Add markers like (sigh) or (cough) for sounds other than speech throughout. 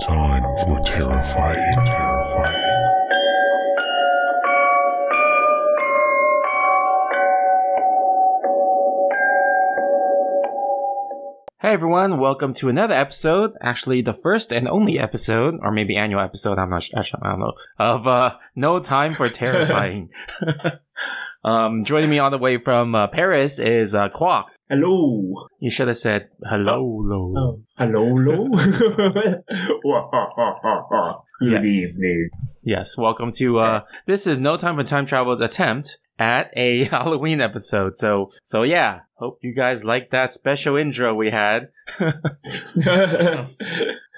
time for terrifying, terrifying. Hey everyone, welcome to another episode. Actually, the first and only episode, or maybe annual episode. I'm not. su- Actually, I don't know. Of uh, No Time for Terrifying. (laughs) um, joining me on the way from uh, Paris is uh, Kwok. Hello. You should have said hello, lo. Oh, hello, hello. (laughs) (laughs) Good Yes. evening. Yes, welcome to. Uh, this is No Time for Time Travel's attempt at a (laughs) Halloween episode. So, so yeah. Hope you guys like that special intro we had. (laughs)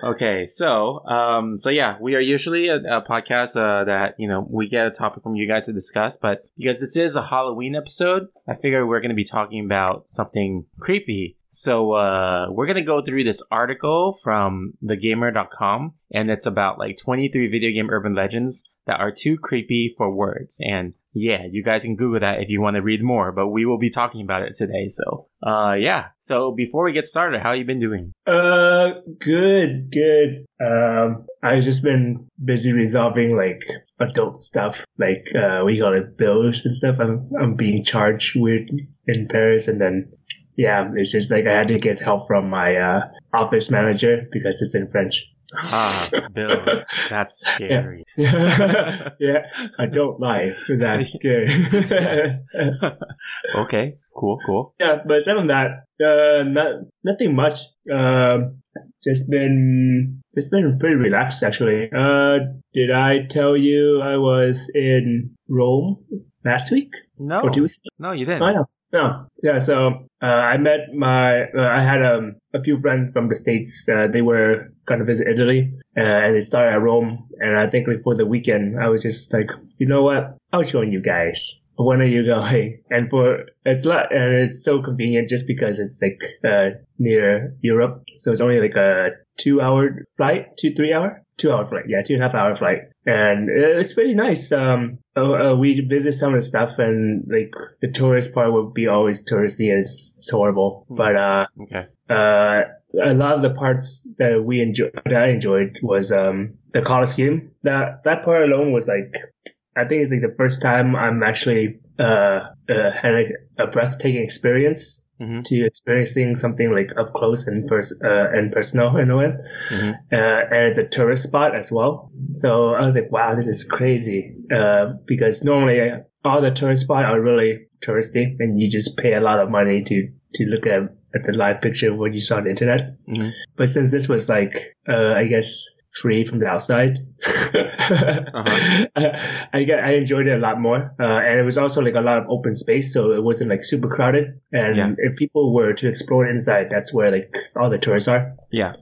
Okay, so um, so yeah, we are usually a, a podcast uh, that you know we get a topic from you guys to discuss, but because this is a Halloween episode, I figure we're going to be talking about something creepy. So uh, we're to go through this article from thegamer.com, and it's about like 23 video game urban legends that are too creepy for words. And yeah, you guys can Google that if you want to read more, but we will be talking about it today. So uh, yeah. So before we get started, how you been doing? uh, good, good. Um, I've just been busy resolving like adult stuff, like uh, we it bills and stuff. I'm I'm being charged with in Paris, and then yeah, it's just like I had to get help from my uh, office manager because it's in French. Ah, (laughs) bills. That's scary. (laughs) yeah, I don't lie. That's (laughs) scary. Yes. okay, cool, cool. yeah, but aside from that, uh, not nothing much. Um, just been just been pretty relaxed actually. Uh, did I tell you I was in Rome last week No, or two weeks? no, you didn't. Oh, yeah. No, yeah. So uh, I met my, uh, I had um, a few friends from the states. Uh, they were going to visit Italy, uh, and they started at Rome. And I think before the weekend, I was just like, you know what? I'll join you guys. When are you going? (laughs) And for it's like, and it's so convenient just because it's like uh, near Europe, so it's only like a two-hour flight, two three hour, two-hour flight. Yeah, two and a half hour flight, and it's pretty nice. Um, uh, uh, we visit some of the stuff, and like the tourist part would be always touristy, and it's, it's horrible. Hmm. But uh, Okay. uh, a lot of the parts that we enjoyed, that I enjoyed was um the Colosseum. That that part alone was like I think it's like the first time I'm actually uh, uh had a, breathtaking experience Mhm. to experiencing something like up close and pers- uh, and personal in a way. Mhm. Uh, and it's a tourist spot as well. So I was like, wow, this is crazy. Uh, because normally uh, all the tourist spots are really touristy and you just pay a lot of money to, to look at, at the live picture of what you saw on the internet. Mhm. But since this was like, uh, I guess free from the outside, Uh-huh. (laughs) I, I enjoyed it a lot more. Uh, and it was also like a lot of open space. So it wasn't like super crowded. And Yeah. if people were to explore inside, that's where like all the tourists are. Yeah.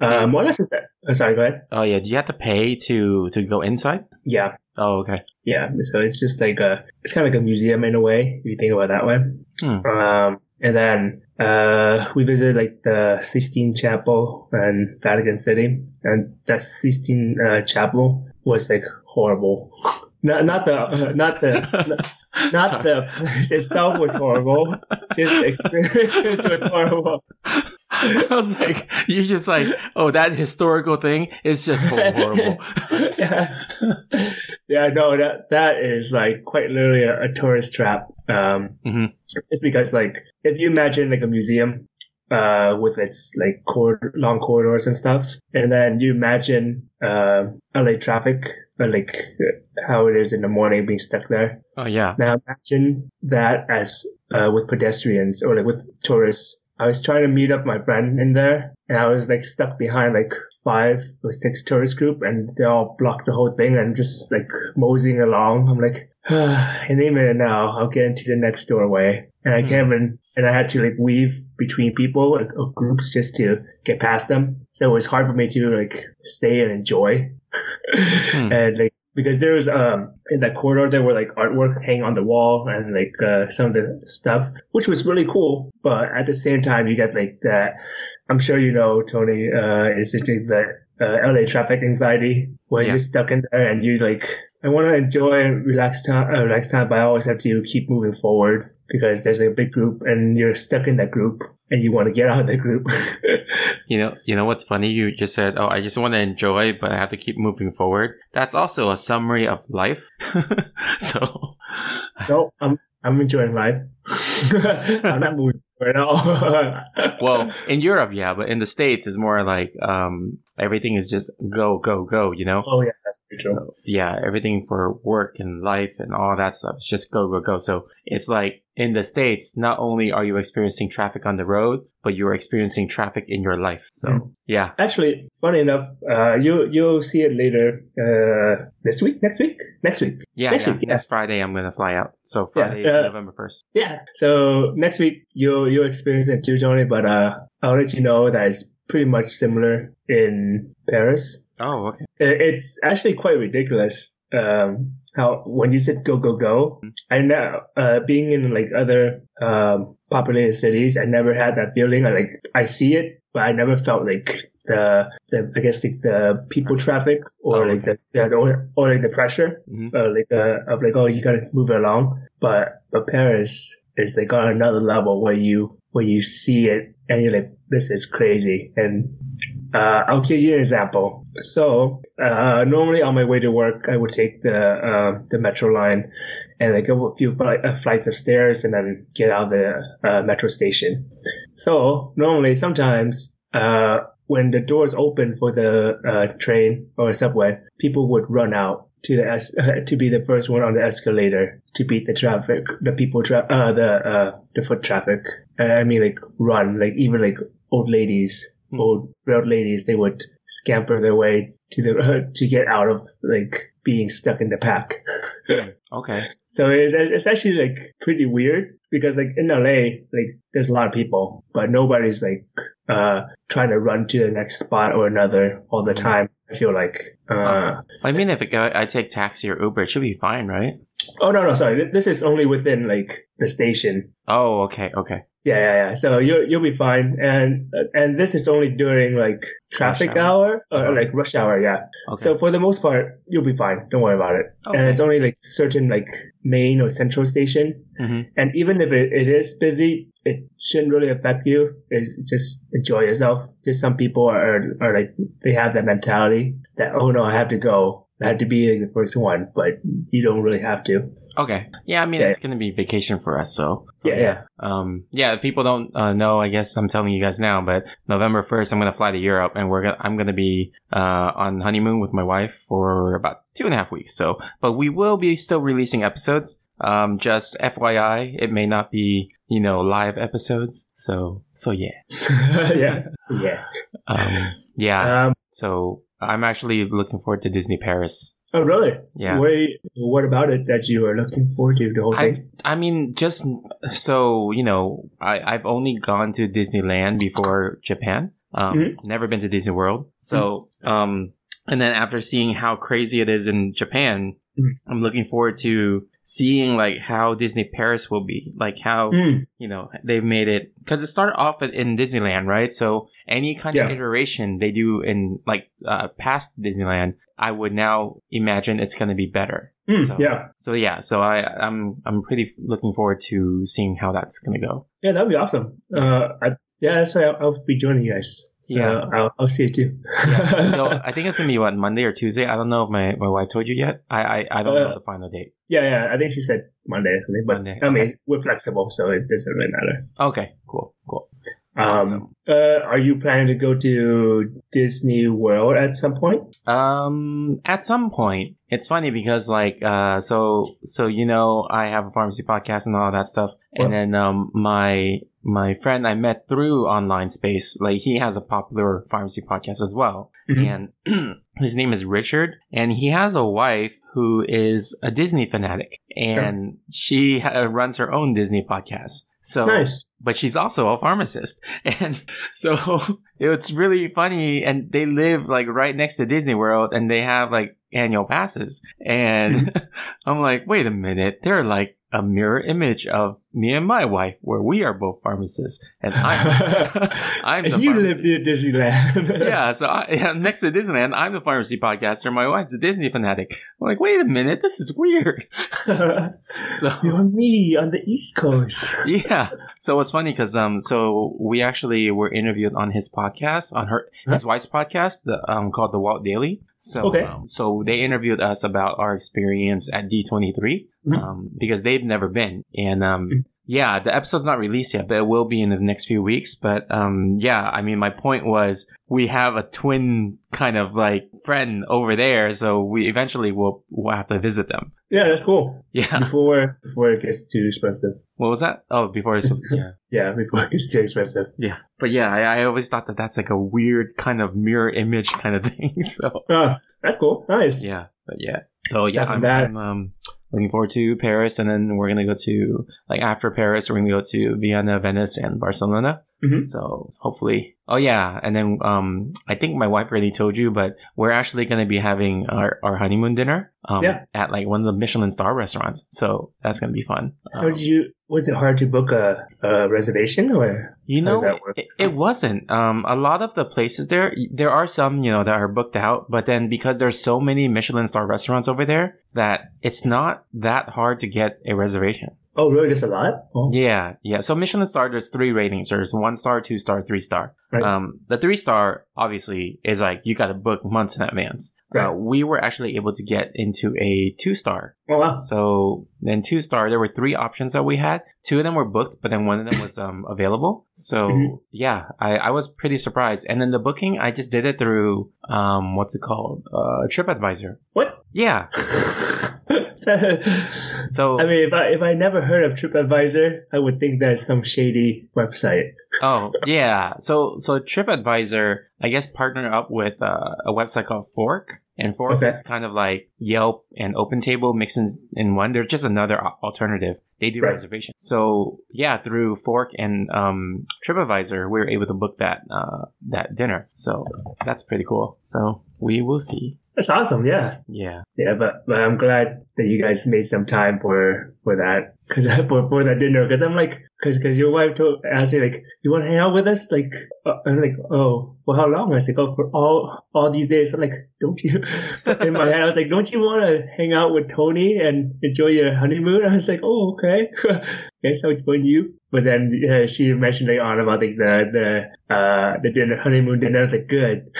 Um, what else is that? Oh, sorry, go ahead. Oh yeah. Do you have to pay to to go inside? Yeah, Oh okay. yeah. So it's just like a, it's kind of like a museum in a way, if you think about it that way. Hmm. Um, and then uh, we visited like the Sistine Chapel and Vatican City, and that Sistine uh, Chapel was like horrible. Not not the uh, not the (laughs) not, not the place itself was horrible. Just the experience (laughs) was horrible. (laughs) I was like, you're just like, oh, that historical thing is just horrible. (laughs) yeah. yeah, no, that that is like quite literally a, a tourist trap. Um, Mhm. It's because like if you imagine like a museum uh, with its like cor- long corridors and stuff, and then you imagine uh, LA traffic, like how it is in the morning being stuck there. Oh yeah. Now imagine that as uh, with pedestrians or like with tourists. I was trying to meet up my friend in there, and I was like stuck behind like five or six tourist group, and they all blocked the whole thing, and just like moseying along. I'm like, (sighs) any minute now, I'll get into the next doorway, and I hmm. can't even. And I had to like weave between people like, or groups just to get past them. So it was hard for me to like stay and enjoy, (laughs) hmm. and like because there was um in that corridor there were like artwork hanging on the wall and like uh, some of the stuff which was really cool but at the same time you get like that i'm sure you know tony uh it's just like the uh, la traffic anxiety where Yeah. you're stuck in there and you like i want to enjoy and relax time uh, relax time but i always have to keep moving forward because there's a big group and you're stuck in that group and you want to get out of the group. (laughs) You know, you know what's funny? You just said, "Oh, I just want to enjoy, but I have to keep moving forward." That's also a summary of life. (laughs) so, no, I'm I'm enjoying life. (laughs) I'm not moving right now. well, in Europe, yeah, but in the states, it's more like um, everything is just go, go, go. You know? oh yeah, that's true. So yeah, everything for work and life and all that stuff is just go, go, go. So it's like in the States, not only are you experiencing traffic on the road, but you're experiencing traffic in your life. So Mm. yeah. Actually, funny enough, uh, you you'll see it later. Uh, this week, next week, next week. Yeah, Next yeah. week, yeah. Next Friday, I'm gonna fly out. So Yeah, Friday, uh, November first. Yeah. So next week you'll you'll experience it too, Tony. But uh, I'll let you know that it's pretty much similar in Paris. Oh, okay. It's actually quite ridiculous. Um, how when you said go go go, I know uh, being in like other um, populated cities, I never had that feeling. I like I see it, but I never felt like the, the I guess like the people traffic or Oh, like the, the or, or like the pressure Mhm. uh, like uh, of like oh you gotta move it along. But but Paris is like on another level where you where you see it and you're like this is crazy and uh, I'll give you an example. So uh, normally on my way to work, I would take the uh, the metro line and go a few fli- flights of stairs and then get out of the uh, metro station. So normally, sometimes uh, when the doors open for the uh, train or subway, people would run out to the es- (laughs) to be the first one on the escalator to beat the traffic, the people tra- uh, the uh, the foot traffic. Uh, I mean, like run, like even like old ladies, Hmm. old frail ladies, they would scamper their way to the (laughs) to get out of like being stuck in the pack. (laughs) Okay. So it's, it's actually like pretty weird because like in LA, like there's a lot of people, but nobody's like uh trying to run to the next spot or another all the time. I feel like. Uh, I mean, if it go, I take taxi or Uber, it should be fine, right? Oh no no sorry, this is only within like the station. Oh, okay, okay. Yeah yeah yeah. So you you'll be fine, and and this is only during like traffic hour? hour or Uh-huh. like rush hour. Yeah. Okay. So for the most part, you'll be fine. Don't worry about it. Okay. And it's only like certain like main or central station hmm And even if it, it is busy, it shouldn't really affect you. It's just enjoy yourself. Just some people are, are like, they have that mentality that, oh no, I have to go. I have to be like, the first one, but you don't really have to. Okay. Yeah, I mean, Yeah. it's going to be vacation for us, so. so Yeah, yeah. Um, yeah, people don't uh, know, I guess I'm telling you guys now, but November 1st, I'm going to fly to Europe and we're to, I'm going to be, uh, on honeymoon with my wife for about two and a half weeks. So, but we will be still releasing episodes. Um, just FYI, it may not be, you know, live episodes. So, so yeah. (laughs) yeah. Yeah. (laughs) Um, yeah. Um, So I'm actually looking forward to Disney Paris. oh, really? Yeah. What, what about it that you are looking forward to the whole thing? I mean, just so you know, I, I've only gone to Disneyland before Japan. Um, Mhm. Never been to Disney World. So, um, and then after seeing how crazy it is in Japan, Mhm. I'm looking forward to seeing like how Disney Paris will be, like how Mm, you know they've made it because it started off in- Disneyland, right? So any kind of iteration they do in like uh, past Disneyland, I would now imagine it's going to be better. mm, So- yeah. So yeah, so I I'm I'm pretty looking forward to seeing how that's gonna go. Yeah, that'd be awesome. Uh, I, yeah, that's why I'll, I'll be joining you guys. So Yeah. I'll, I'll see you too. So (laughs) I think it's gonna be what Monday or Tuesday. I don't know if my, my wife told you yet. I I, I don't Uh, know the final date. Yeah, yeah. I think she said Monday or something, but Monday, I mean, okay. we're flexible, so it doesn't really matter. Okay, cool, cool. Um, Awesome. uh, are you planning to go to Disney World at some point? Um, at some point, it's funny because like uh, so so you know I have a pharmacy podcast and all that stuff, and Yeah. then um my my friend I met through online space, like he has a popular pharmacy podcast as well. Mhm. and (clears throat) his name is Richard, and he has a wife who is a Disney fanatic, and she runs her own Disney podcast. So, Nice. but she's also a pharmacist, (laughs) and so (laughs) it's really funny. And they live like right next to Disney World, and they have like annual passes. And (laughs) I'm like, wait a minute, they're like a mirror image of me and my wife, where we are both pharmacists, and (laughs) I'm I'm the you pharmacy. lived near Disneyland. (laughs) yeah, so I, yeah, next to Disneyland, I'm the pharmacy podcaster. My wife's a Disney fanatic. I'm like, wait a minute, this is weird. (laughs) So You're me on the East Coast. yeah, so it's funny because um, so we actually were interviewed on his podcast, on her his wife's podcast, the um called the Walt Daily. So Okay. um, so they interviewed us about our experience at D23 Mhm. um, because they've never been, and um. Mhm. Yeah, the episode's not released yet, but it will be in the next few weeks. But um, yeah, I mean, my point was we have a twin kind of like friend over there, so we eventually will will have to visit them. Yeah, that's cool. Yeah, Before before it gets too expensive. What was that? Oh, before it's, (laughs) yeah. Yeah, before it gets too expensive. Yeah, but yeah, I, I always thought that that's like a weird kind of mirror image kind of (laughs) thing. So Oh, that's cool. Nice. yeah, but yeah, so Aside yeah, I'm, that- I'm um, looking forward to Paris, and then we're gonna go to like after Paris, we're gonna go to Vienna, Venice, and Barcelona. Mhm. So hopefully, oh yeah, and then um, I think my wife already told you, but we're actually gonna be having our, our honeymoon dinner um Yeah. at like one of the Michelin star restaurants. So that's gonna be fun. How Um, did you? Was it hard to book a, a reservation or? You know, does that work? it, it wasn't. Um, a lot of the places there, there are some, you know, that are booked out, but then because there's so many Michelin star restaurants over there, that it's not that hard to get a reservation. Oh, really? Just a lot? Oh, Yeah, yeah. So Michelin star, there's three ratings. There's one star, two star, three star. Right. Um, the three star obviously is like you got to book months in advance. Right. Uh, we were actually able to get into a two star. oh wow. So then two star, there were three options that we had. Two of them were booked, but then one of them was um, available. So Mhm. yeah, I, I was pretty surprised. And then the booking, I just did it through um, what's it called, uh, TripAdvisor. What? Yeah. (laughs) (laughs) So I mean, if I if I never heard of TripAdvisor, I would think that's some shady website. (laughs) oh yeah, so so TripAdvisor, I guess, partnered up with uh, a website called Fork. And Fork Okay. is kind of like Yelp and OpenTable mixed in, in one. They're just another alternative. They do Right. reservations. So yeah, through Fork and um, TripAdvisor, we were able to book that uh, that dinner. So that's pretty cool. So we will see. That's awesome. Yeah, Yeah. yeah. But, but I'm glad that you guys made some time for for that because (laughs) for for that dinner. Because I'm like, because because your wife told asked me like, you want to hang out with us? Like, uh, I'm like, oh, for how long? I was like, oh, for all all these days. I'm like, don't you? (laughs) In my head, I was like, don't you want to hang out with Tony and enjoy your honeymoon? (laughs) I was like, oh, okay. I (laughs) guess I'll join you. But then uh, she mentioned later on about like the the uh the dinner honeymoon dinner. I was like, good.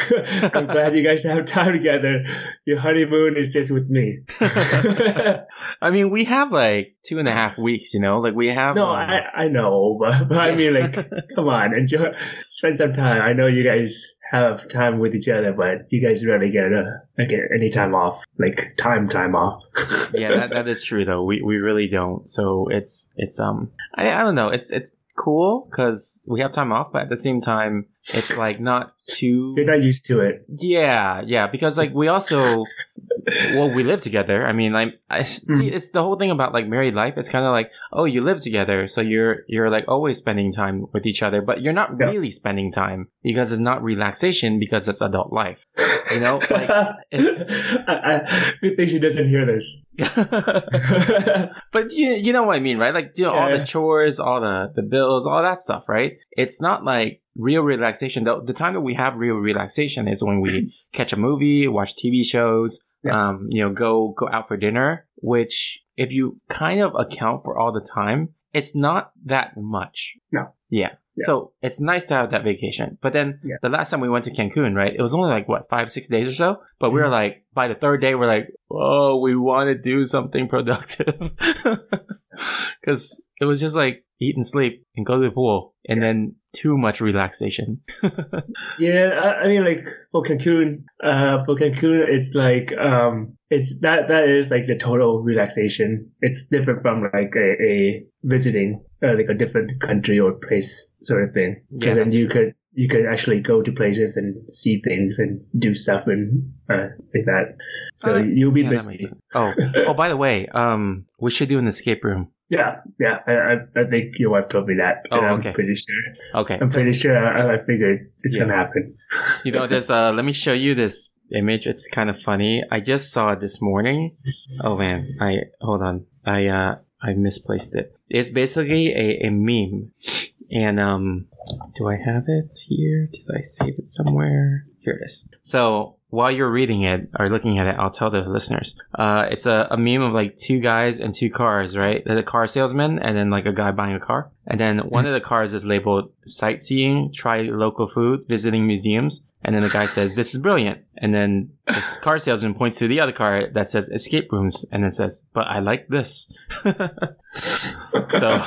I'm glad you guys have time together. Your honeymoon is just with me. I mean, we have like two and a half weeks. You know, like we have. no, um, I I know, but, but I mean like, (laughs) come on, enjoy, spend some time. I know you guys have time with each other, but you guys rarely get a like any time off, like time time off. (laughs) yeah, that, that is true though. We we really don't. So it's it's um I, I don't know. It's it's cool because we have time off, but at the same time, it's like not too. You're not used to it. Yeah, yeah, because like we also (laughs) well we live together. I mean, like I see mm-hmm. it's the whole thing about like married life. It's kind of like oh you live together, so you're you're like always spending time with each other, but you're not Yeah. really spending time because it's not relaxation because it's adult life. You know, like (laughs) it's- I, I, good thing she doesn't hear this. (laughs) but you you know what I mean, right? Like you know all Yeah. the chores, all the the bills, all that stuff, right? It's not like real relaxation. The, the time that we have real relaxation is when we (clears throat) catch a movie, watch TV shows, Yeah. um, you know, go go out for dinner. Which, if you kind of account for all the time, it's not that much. No. Yeah. Yeah. So it's nice to have that vacation. But then Yeah. the last time we went to Cancun, right? It was only like what five, six days or so. But we were Mhm. like, by the third day, we're like, oh, we want to do something productive (laughs) because it was just like eat and sleep and go to the pool, and then too much relaxation. (laughs) Yeah, I, I mean, like for Cancun, uh, for Cancun, it's like um, it's that that is like the total relaxation. It's different from like a, a visiting uh, like a different country or place sort of thing. Yeah, Because then you true. could you could actually go to places and see things and do stuff and uh, like that. So Oh, that- you'll be Yeah, that makes missing. sense. Oh, oh, by the way, um, we should do an escape room. Yeah, yeah. I, I think your wife told me that. Oh, and I'm pretty sure. Okay, I'm pretty sure. I, I figured it's Yeah. gonna happen. (laughs) you know, there's uh, let me show you this image. It's kind of funny. I just saw it this morning. Oh man, I hold on. I uh, I misplaced it. It's basically a, a meme. And um do I have it here? Did I save it somewhere? Here it is. So while you're reading it or looking at it, I'll tell the listeners. Uh, it's a, a meme of like two guys and two cars, right? There's a car salesman and then like a guy buying a car. And then one of the cars is labeled sightseeing, try local food, visiting museums. And then the guy says, this is brilliant. And then this car salesman points to the other car that says escape rooms and then says, but I like this. (laughs) so, (laughs)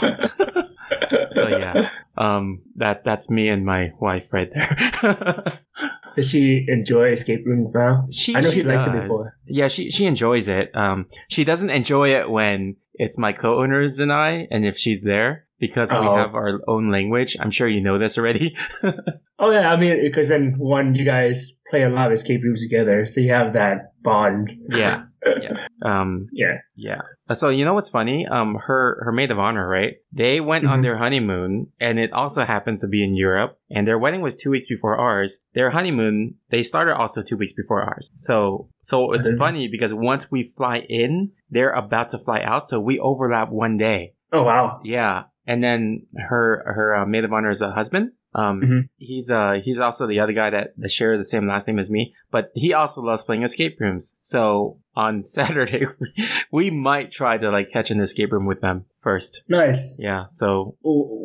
so yeah, um, that, that's me and my wife right there. (laughs) Does she enjoy escape rooms now? She, I know she she liked it before. Yeah, she she enjoys it. Um, she doesn't enjoy it when it's my co-owners and I, and if she's there because we Oh. have our own language. I'm sure you know this already. (laughs) Oh yeah, I mean, because then one, you guys play a lot of escape rooms together, so you have that bond. yeah, yeah, (laughs) um, Yeah. yeah. So you know what's funny? Um, her her maid of honor, right? They went on Mhm. their honeymoon, and it also happens to be in Europe. And their wedding was two weeks before ours. Their honeymoon they started also two weeks before ours. So so it's didn't- funny because once we fly in, they're about to fly out, so we overlap one day. Oh wow. Yeah, and then her her uh, maid of honor is a husband. Um, Mhm. he's uh he's also the other guy that, that shares the same last name as me, but he also loves playing escape rooms. So on (laughs) Saturday, we might try to like catch an escape room with them first. Nice. Yeah. So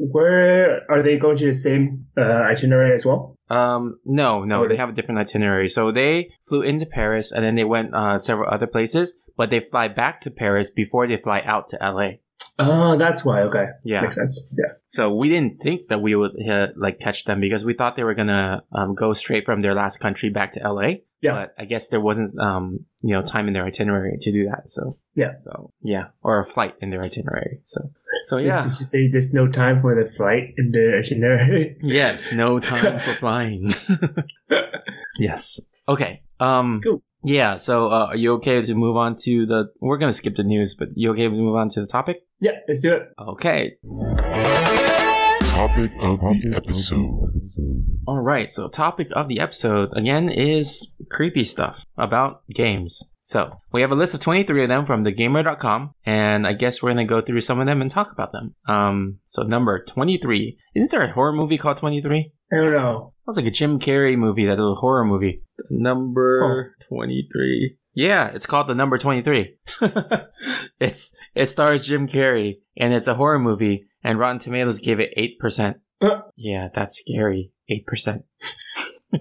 Where are they going to the same uh, itinerary as well? um no no Or- they have a different itinerary. So they flew into Paris and then they went uh several other places, but they fly back to Paris before they fly out to L.A. Oh, that's why. Okay, Yeah. makes sense. Yeah. So we didn't think that we would uh, like catch them because we thought they were gonna um, go straight from their last country back to LA. Yeah. But I guess there wasn't um you know time in their itinerary to do that. So Yeah. So yeah, or a flight in their itinerary. So so yeah. Did you say there's no time for the flight in the itinerary? (laughs) yes. No time for (laughs) flying. (laughs) yes. Okay. Um. Cool. Yeah. So uh, are you okay to move on to the? We're gonna skip the news, but you okay to move on to the topic? yeah, let's do it. Okay. Topic of the episode. All right, so topic of the episode again is creepy stuff about games. So we have a list of 23 of them from thegamer.com, and I guess we're gonna go through some of them and talk about them. Um, so number 23. Isn't there a horror movie called 23? I don't know. That was like a Jim Carrey movie, that little horror movie. Number 23. Yeah, it's called The Number 23. (laughs) it's it stars Jim Carrey and it's a horror movie and Rotten Tomatoes gave it 8%. Uh. Yeah, that's scary. 8%. (laughs)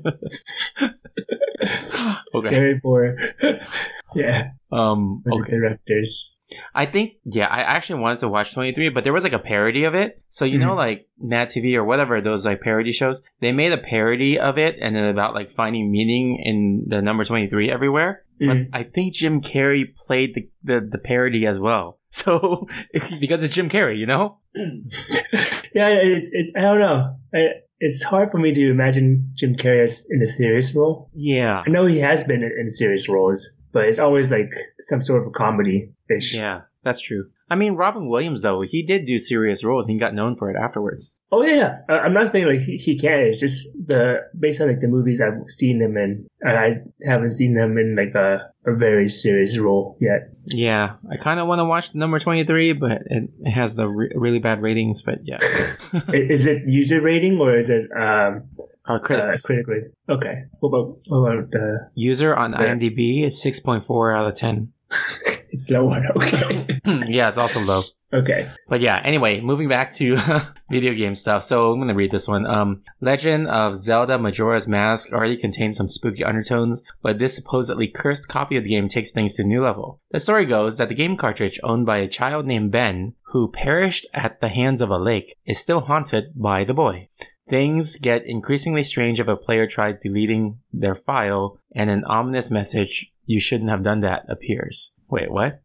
okay. Scary for (laughs) yeah, Um okay. the directors. I think yeah, I actually wanted to watch 23, but there was like a parody of it. So you know Mhm. like Nat TV or whatever those like parody shows, they made a parody of it and then about like finding meaning in the number 23 everywhere. Mhm. But I think Jim Carrey played the, the, the parody as well. (laughs) So (laughs) because it's Jim Carrey, you know? (laughs) yeah, it, it, I don't know. I, it's hard for me to imagine Jim Carrey as in a serious role. Yeah. I know he has been in, in serious roles, but it's always like some sort of a comedy ish. Yeah, that's true. I mean, Robin Williams though, he did do serious roles and he got known for it afterwards. Oh yeah, uh, I'm not saying like he, he can't. It's just the based on like the movies I've seen him in, and I haven't seen him in like a, a very serious role yet. Yeah, I kind of want to watch number 23, but it, it has the re- really bad ratings, but yeah. (laughs) Is it user rating or is it um Uh, uh, critics. critically? Okay. What about what about the User on Yeah. IMDb is 6.4 out of 10. (laughs) it's lower? Okay. (laughs) yeah, it's also low. okay. But yeah, anyway, moving back to (laughs) video game stuff. So I'm going to read this one. Um, Legend of Zelda Majora's Mask already contains some spooky undertones, but this supposedly cursed copy of the game takes things to a new level. The story goes that the game cartridge owned by a child named Ben, who perished at the hands of a lake, is still haunted by the boy. Things get increasingly strange if a player tries deleting their file and an ominous message, you shouldn't have done that, appears. Wait, what?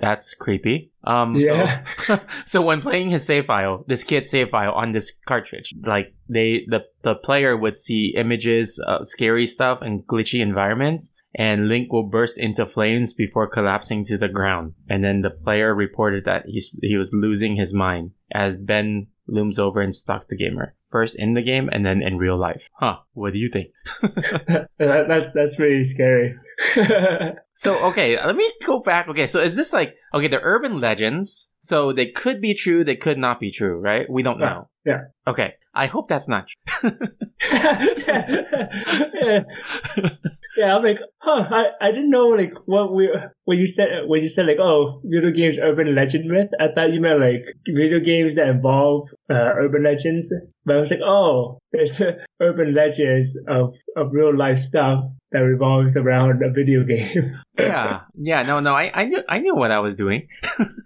That's creepy. Um, Yeah. so, (laughs) (laughs) so when playing his save file, this kid's save file on this cartridge, like they, the, the player would see images, uh, scary stuff and glitchy environments, and Link will burst into flames before collapsing to the ground. And then the player reported that he's, he was losing his mind as Ben looms over and stalks the gamer. First in the game and then in real life. Huh. What do you think? (laughs) (laughs) that, that's that's pretty scary. (laughs) So okay, let me go back. Okay, so is this like okay? The urban legends So they could be true, they could not be true, right? We don't know. Yeah. Okay. I hope that's not true. yeah. yeah, I'm like, huh, I, I didn't know like what we when you said when you said like oh video games urban legend myth. I thought you meant like video games that involve uh, urban legends. But I was like, oh, there's (laughs) urban legends of of real life stuff that revolves around a video game. (laughs) yeah. Yeah, no, no, I, I knew I knew what I was doing.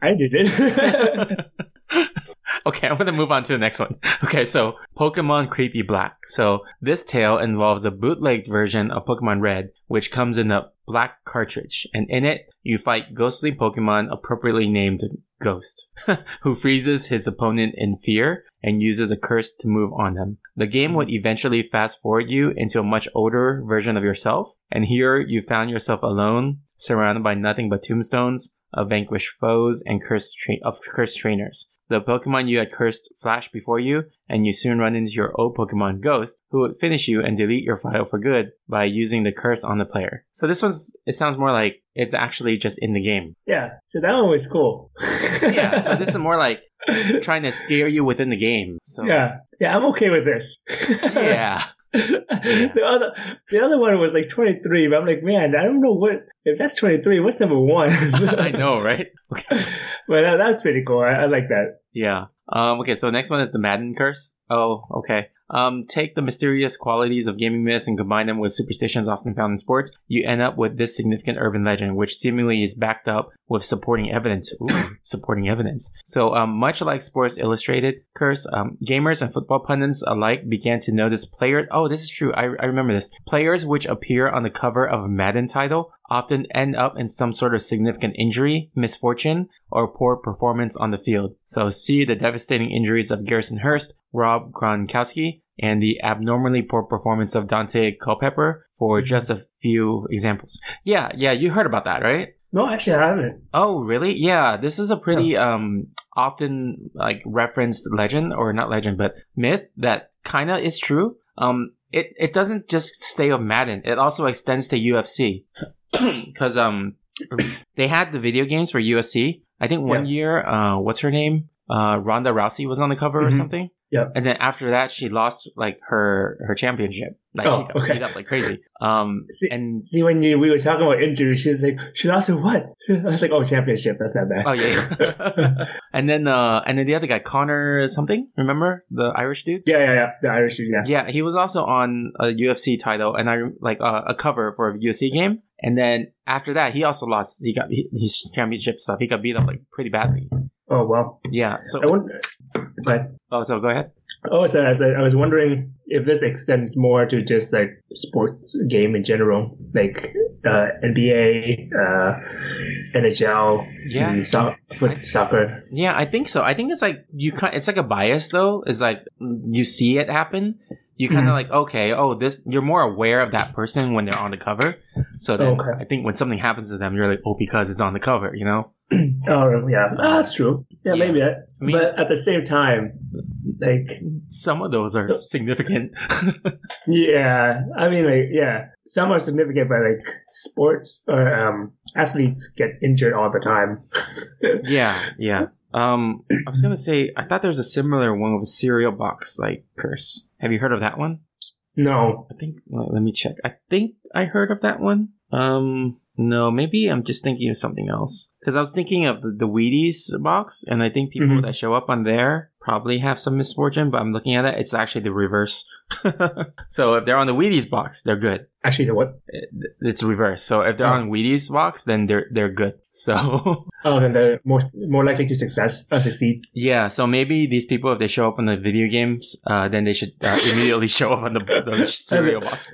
I did it. (laughs) Okay, (laughs) I'm gonna move on to the next one. (laughs) Okay, so Pokemon Creepy Black. So this tale involves a bootlegged version of Pokemon Red, which comes in a black cartridge, and in it you fight ghostly Pokemon appropriately named Ghost, (laughs) who freezes his opponent in fear and uses a curse to move on them. The game would eventually fast forward you into a much older version of yourself, and here you found yourself alone, surrounded by nothing but tombstones of vanquished foes and cursed tra- of cursed trainers. The Pokemon you had cursed flash before you, and you soon run into your old Pokemon Ghost, who would finish you and delete your file for good by using the curse on the player. So this one's it sounds more like it's actually just in the game. yeah, so that one was cool. Yeah, so this is more like (laughs) trying to scare you within the game. So yeah, yeah, I'm okay with this. (laughs) yeah. (laughs) the other the other one was like 23 but i'm like man i don't know what if that's 23 what's number one (laughs) (laughs) I know, right? Okay. but that, that's pretty cool I, I like that Yeah. Um, okay, so next one is the Madden curse. Oh, okay. Um, take the mysterious qualities of gaming myths and combine them with superstitions often found in sports. You end up with this significant urban legend, which seemingly is backed up with supporting evidence. Ooh, (clears throat) supporting evidence. So, um, much like Sports Illustrated curse, um, gamers and football pundits alike began to notice players. Oh, this is true. I, I remember this. Players which appear on the cover of a Madden title often end up in some sort of significant injury, misfortune, or poor performance on the field. So see the devastating injuries of Garrison Hearst, Rob Gronkowski, and the abnormally poor performance of Daunte Culpepper for just a few examples. Yeah, yeah, you heard about that, right? no actually i haven't Oh, really? Yeah, this is a pretty um often like referenced legend or not legend, but myth that kind of is true. Um, it it doesn't just stay with Madden; it also extends to UFC because (coughs) um they had the video games for UFC. I think one year, uh, what's her name? Uh, Ronda Rousey was on the cover or Mhm. something. Yeah. And then after that, she lost like her her championship. Like she Oh, got okay. beat up like crazy. Um, See- and see when you we were talking about injuries she was like she lost her what (laughs) i was like oh championship that's not bad Oh yeah. (laughs) and then uh and then the other guy, Conor something, remember? The Irish dude? yeah yeah yeah the irish dude, yeah Yeah, he was also on a UFC title and I like uh, a cover for a UFC game. And then after that, he also lost. He got his championship stuff. He got beat up like pretty badly. Oh well Yeah. So i wonder but oh, so go ahead. Oh, so I was, I was wondering if this extends more to just like sports game in general, like uh, NBA, uh, NHL, Yeah. so- foot, soccer. Yeah, I think so. I think it's like you kind. It's like a bias though. Is like you see it happen. You kind of Mhm. like okay, oh this. You're more aware of that person when they're on the cover. So then Okay. I think when something happens to them, you're like, oh, because it's on the cover, you know. (clears throat) Oh, yeah, Ah, that's true. Yeah, Yeah. maybe that. I mean- but at the same time, like, Some of those are (laughs) significant. yeah, I mean, like, yeah, some are significant, but like sports or um, athletes get injured all the time. (laughs) yeah, yeah. Um, I was gonna say I thought there was a similar one with a cereal box like curse. Have you heard of that one? no. I think. Let let me check. I think I heard of that one. Um, no, maybe I'm just thinking of something else. Because I was thinking of the, the Wheaties box, and I think people Mhm. that show up on there probably have some misfortune. But I'm looking at it; it's actually the reverse. (laughs) so if they're on the Wheaties box, they're good. Actually, the what? It- It's reverse. So if they're Oh. on Wheaties box, then they're they're good. So (laughs) Oh, then they're more more likely to success uh, succeed. Yeah, so maybe these people, if they show up on the video games, uh, then they should uh, immediately (laughs) show up on the, the cereal box.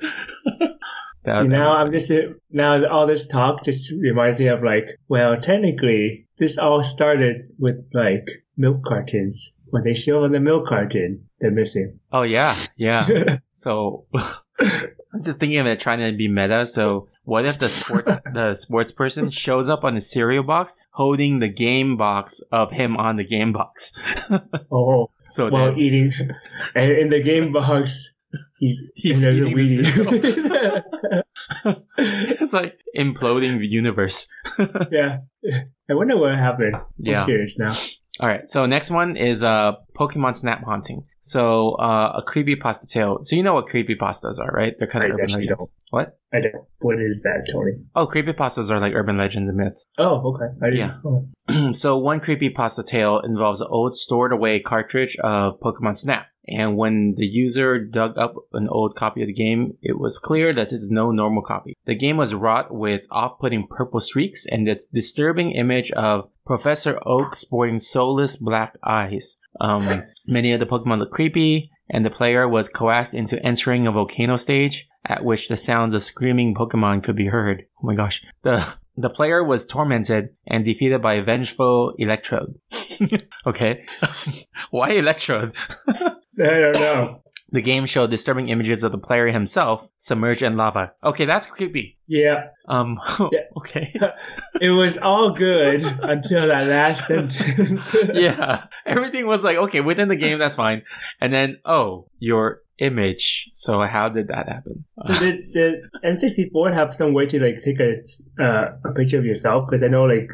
That- I'm just now all this talk just reminds me of like, well, technically this all started with like milk cartons. When they show on the milk carton, they're missing. oh yeah, yeah. (laughs) So (laughs) I was just thinking of it trying to be meta. So what if the sports (laughs) the sports person shows up on the cereal box holding the game box of him on the game box? oh, So while then eating, and in the game box, he's He's in eating the (laughs) it's like imploding the universe. (laughs) yeah. I wonder what happened. Yeah. I'm curious now. All right, so next one is uh Pokemon Snap Haunting. So uh, a creepy pasta tale. So you know what creepy pastas are, right? They're kind I of urban actually legends. don't. What? I don't. What is that, Tony? Oh, creepy pastas are like urban legends and myths. Oh, okay. I. Yeah. Oh. (clears throat) so one creepy pasta tale involves an old stored away cartridge of Pokemon Snap. And when the user dug up an old copy of the game, it was clear that this is no normal copy. The game was wrought with off-putting purple streaks and this disturbing image of Professor Oak sporting soulless black eyes. Um, many of the Pokemon look creepy, and the player was coaxed into entering a volcano stage at which the sounds of screaming Pokemon could be heard. Oh my gosh. The the player was tormented and defeated by a vengeful Electrode. (laughs) okay. (laughs) Why Electrode? (laughs) I don't know. The game showed disturbing images of the player himself submerged in lava. Okay, that's creepy. Yeah. Um (laughs) Yeah. okay. (laughs) It was all good until that last sentence. (laughs) yeah. Everything was like, okay, within the game that's fine. And then oh, your image. So how did that happen? So did, did N64 have some way to like take a uh, a picture of yourself? Because I know like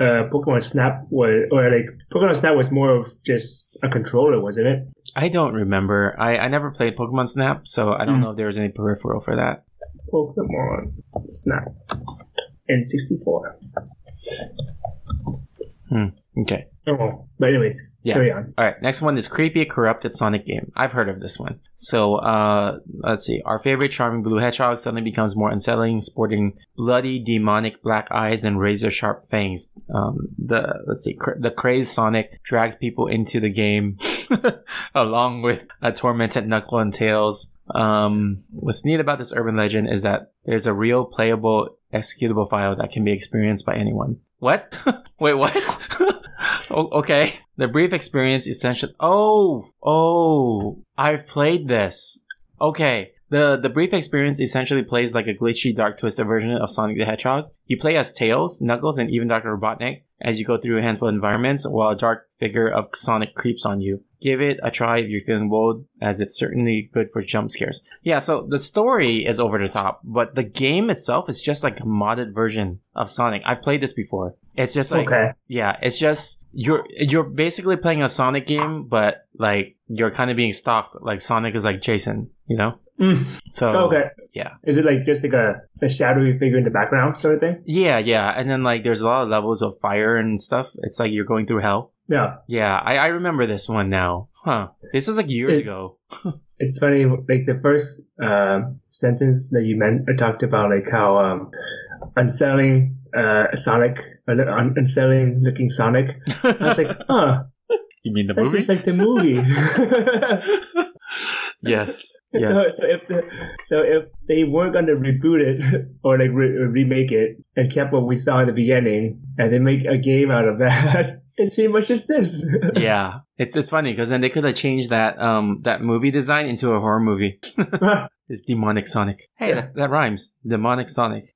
uh, Pokemon Snap was or like Pokemon Snap was more of just a controller, wasn't it? I don't remember. I, I never played Pokemon Snap, so I don't Hmm. know if there was any peripheral for that. Pokemon Snap N64. Hmm. Okay. Oh, but anyways, Yeah. carry on. All right, next one is creepy corrupted Sonic game. I've heard of this one. So, uh, let's see. Our favorite charming blue hedgehog suddenly becomes more unsettling, sporting bloody demonic black eyes and razor sharp fangs. Um, the let's see, cr- the crazed Sonic drags people into the game, (laughs) along with a tormented Knuckle and Tails. Um, what's neat about this urban legend is that there's a real playable executable file that can be experienced by anyone. What? (laughs) Wait, what? (laughs) O- okay. The brief experience essentially. Oh, oh, I've played this. Okay. The the brief experience essentially plays like a glitchy, dark, twisted version of Sonic the Hedgehog. You play as Tails, Knuckles, and even Dr. Robotnik as you go through a handful of environments while a dark figure of Sonic creeps on you. Give it a try if you're feeling bold, as it's certainly good for jump scares. Yeah, so the story is over the top, but the game itself is just like a modded version of Sonic. I've played this before. It's just like okay. yeah, it's just you're you're basically playing a Sonic game, but like you're kind of being stalked. Like Sonic is like Jason, you know. Mm, So okay. yeah. Is it like just like a, a shadowy figure in the background sort of thing? yeah, yeah, and then like there's a lot of levels of fire and stuff. It's like you're going through hell. Yeah. Yeah, I, I remember this one now. Huh? This was like years It- ago. (laughs) It's funny, like the first uh, sentence that you meant uh, talked about, like how um, unsettling uh, Sonic, uh, unsettling looking Sonic. I was like, (laughs) huh, you mean the movie? just like the movie. (laughs) yes. (laughs) So, Yes. so if the, so if they weren't gonna reboot it (laughs) or like re- remake it and kept what we saw in the beginning, and they make a game out of that, (laughs) it's pretty much just this. yeah, it's it's funny because then they could have changed that um that movie design into a horror movie. It's demonic Sonic. Hey, that, that rhymes. Demonic Sonic.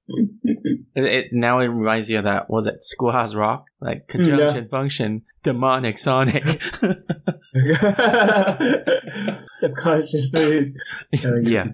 It, it now it reminds you of that. Was it Schoolhouse Rock? Like conjunction function. Demonic Sonic. (laughs) Subconsciously. (laughs) Yeah.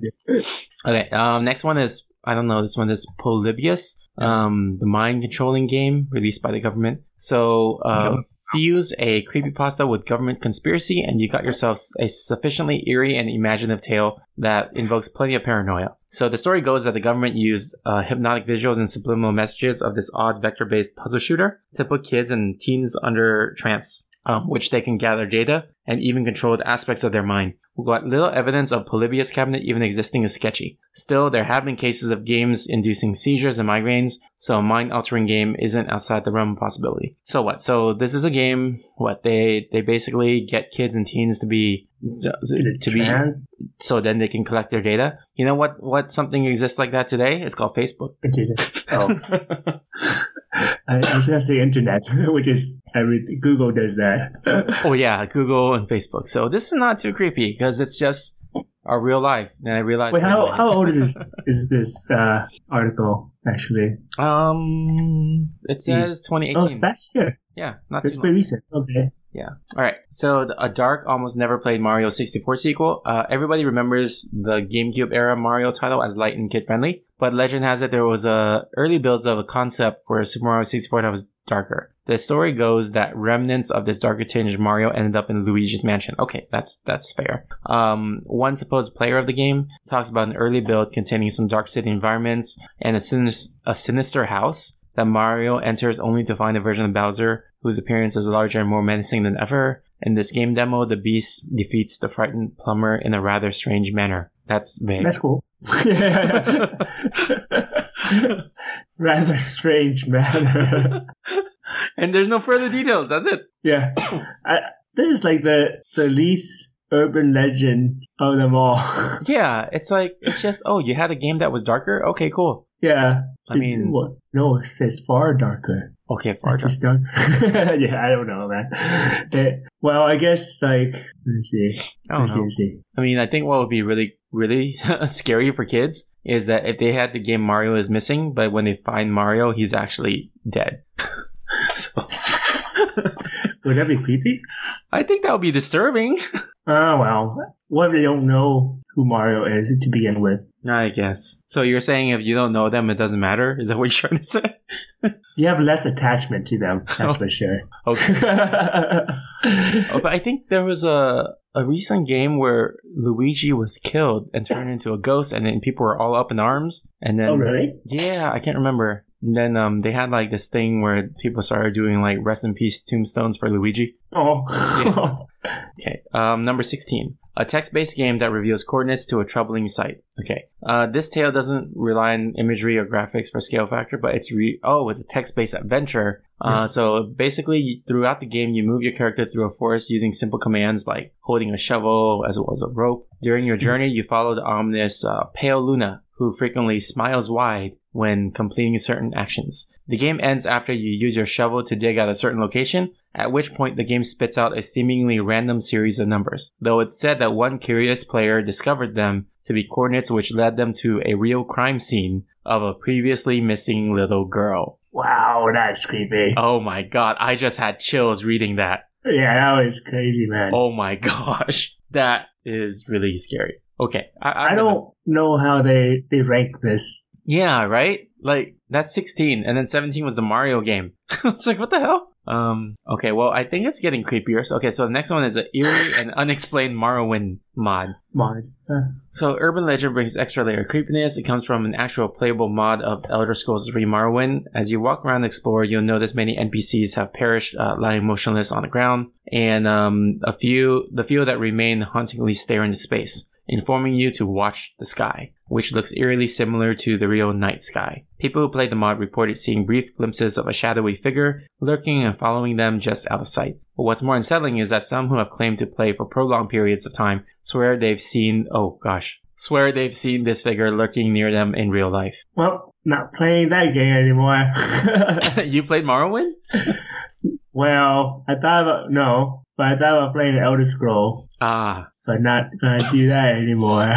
okay. Um. Next one is I don't know. This one is Polybius. Um. The mind controlling game released by the government. So uh. Fuse a creepypasta with government conspiracy, and you got yourself a sufficiently eerie and imaginative tale that invokes plenty of paranoia. So the story goes that the government used uh, hypnotic visuals and subliminal messages of this odd vector-based puzzle shooter to put kids and teens under trance, um, which they can gather data and even control the aspects of their mind. What little evidence of Polybius cabinet even existing is sketchy. Still, there have been cases of games inducing seizures and migraines, so a mind-altering game isn't outside the realm of possibility. So what? So this is a game. What they they basically get kids and teens to be to be Trans? so then they can collect their data. You know what? What something exists like that today? It's called Facebook. Oh, (laughs) I, I was gonna say internet, (laughs) which is every Google does that. oh yeah, Google and Facebook. So this is not too creepy because it's just our real life. And I realized. Wait, how how old is this (laughs) is this uh, article actually? Um, it See. says Oh, 2018. it's last year. Yeah, not That's too pretty long. recent. Okay. Yeah. All right. So the- a dark, almost never played Mario 64 sequel. Uh, everybody remembers the GameCube era Mario title as light and kid friendly, but legend has it there was a early builds of a concept for Super Mario 64 that was darker. The story goes that remnants of this darker tinge Mario ended up in Luigi's mansion. Okay, that's that's fair. Um, one supposed player of the game talks about an early build containing some dark city environments and a, sinis- a sinister house that Mario enters only to find a version of Bowser whose appearance is larger and more menacing than ever. In this game demo, the beast defeats the frightened plumber in a rather strange manner. That's vague. That's cool. (laughs) Rather strange manner. (laughs) (laughs) and there's no further details. That's it. yeah. I, this is like the the least urban legend of them all. (laughs) Yeah, it's like it's just oh, you had a game that was darker. Okay, cool. yeah. I mean, what? No, it says far darker. okay, far darker. dark. (laughs) yeah, I don't know, man. It- well, I guess like let's see. I don't Let's know. See. I mean, I think what would be really, really scary for kids is that if they had the game Mario is missing, but when they find Mario, he's actually dead. So (laughs) (laughs) Would that be creepy? I think that would be disturbing. Oh well. What if they don't know who Mario is to begin with? I guess. So you're saying if you don't know them, it doesn't matter? Is that what you're trying to say? (laughs) You have less attachment to them. That's Oh. for sure. Okay. Oh, but I think there was a a recent game where Luigi was killed and turned into a ghost, and then people were all up in arms. And then oh really? Yeah, I can't remember. Then um, they had like this thing where people started doing like rest in peace tombstones for Luigi. Oh. (laughs) Okay. Um, number 16. A text based game that reveals coordinates to a troubling site. Okay. Uh, this tale doesn't rely on imagery or graphics for scale factor, but it's re- oh, it's a text based adventure. Uh, so basically, throughout the game, you move your character through a forest using simple commands like holding a shovel as well as a rope. During your journey, you follow the ominous uh, Pale Luna, who frequently smiles wide when completing certain actions. The game ends after you use your shovel to dig at a certain location, at which point the game spits out a seemingly random series of numbers, though it's said that one curious player discovered them to be coordinates which led them to a real crime scene of a previously missing little girl. wow, that's creepy. Oh my god, I just had chills reading that. Yeah, that was crazy, man. Oh my (laughs) gosh, that is really scary. Okay, I, I'm I don't know how they they rank this. Yeah, right? Like that's 16 and then 17 was the Mario game. (laughs) it's like what the hell? Um okay, well, I think it's getting creepier. So, okay, so the next one is an eerie and unexplained Morrowind mod. Mod. So Urban Legend brings extra layer of creepiness. It comes from an actual playable mod of Elder Scrolls 3 Morrowind. As you walk around and explore, you'll notice many NPCs have perished, uh, lying motionless on the ground, and um, a few, the few that remain hauntingly stare into space, informing you to watch the sky, which looks eerily similar to the real night sky. People who played the mod reported seeing brief glimpses of a shadowy figure lurking and following them just out of sight. But what's more unsettling is that some who have claimed to play for prolonged periods of time swear they've seen, oh gosh, swear they've seen this figure lurking near them in real life. well, not playing that game anymore. (laughs) (laughs) you played Morrowind? well, I thought about no, but I thought about playing Elder Scroll, Ah, but not gonna do that anymore.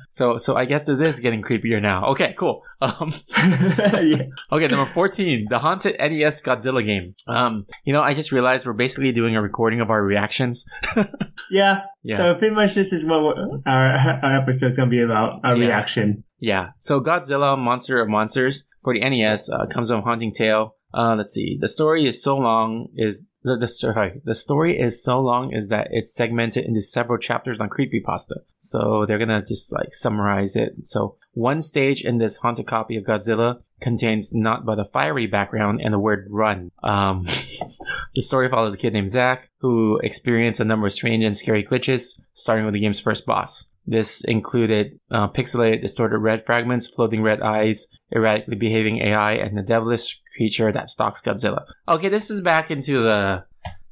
(laughs) so so I guess it is getting creepier now. Okay, cool. Um, (laughs) yeah. okay, number fourteen, the haunted NES Godzilla game. Um, you know, I just realized we're basically doing a recording of our reactions. (laughs) yeah, Yeah. So pretty much this is what we're- our episode is gonna be about. Our Yeah. reaction. Yeah. So Godzilla, Monster of Monsters for the NES uh, comes from Haunting Tale. Uh, let's see. The story is so long is the, the sorry the story is so long is that it's segmented into several chapters on creepypasta. So they're gonna just like summarize it. So one stage in this haunted copy of Godzilla contains not but a fiery background and the word "run." Um, (laughs) the story follows a kid named Zach who experienced a number of strange and scary glitches, starting with the game's first boss. This included uh, pixelated, distorted red fragments, floating red eyes, erratically behaving AI, and the devilish creature that stalks Godzilla. Okay, this is back into the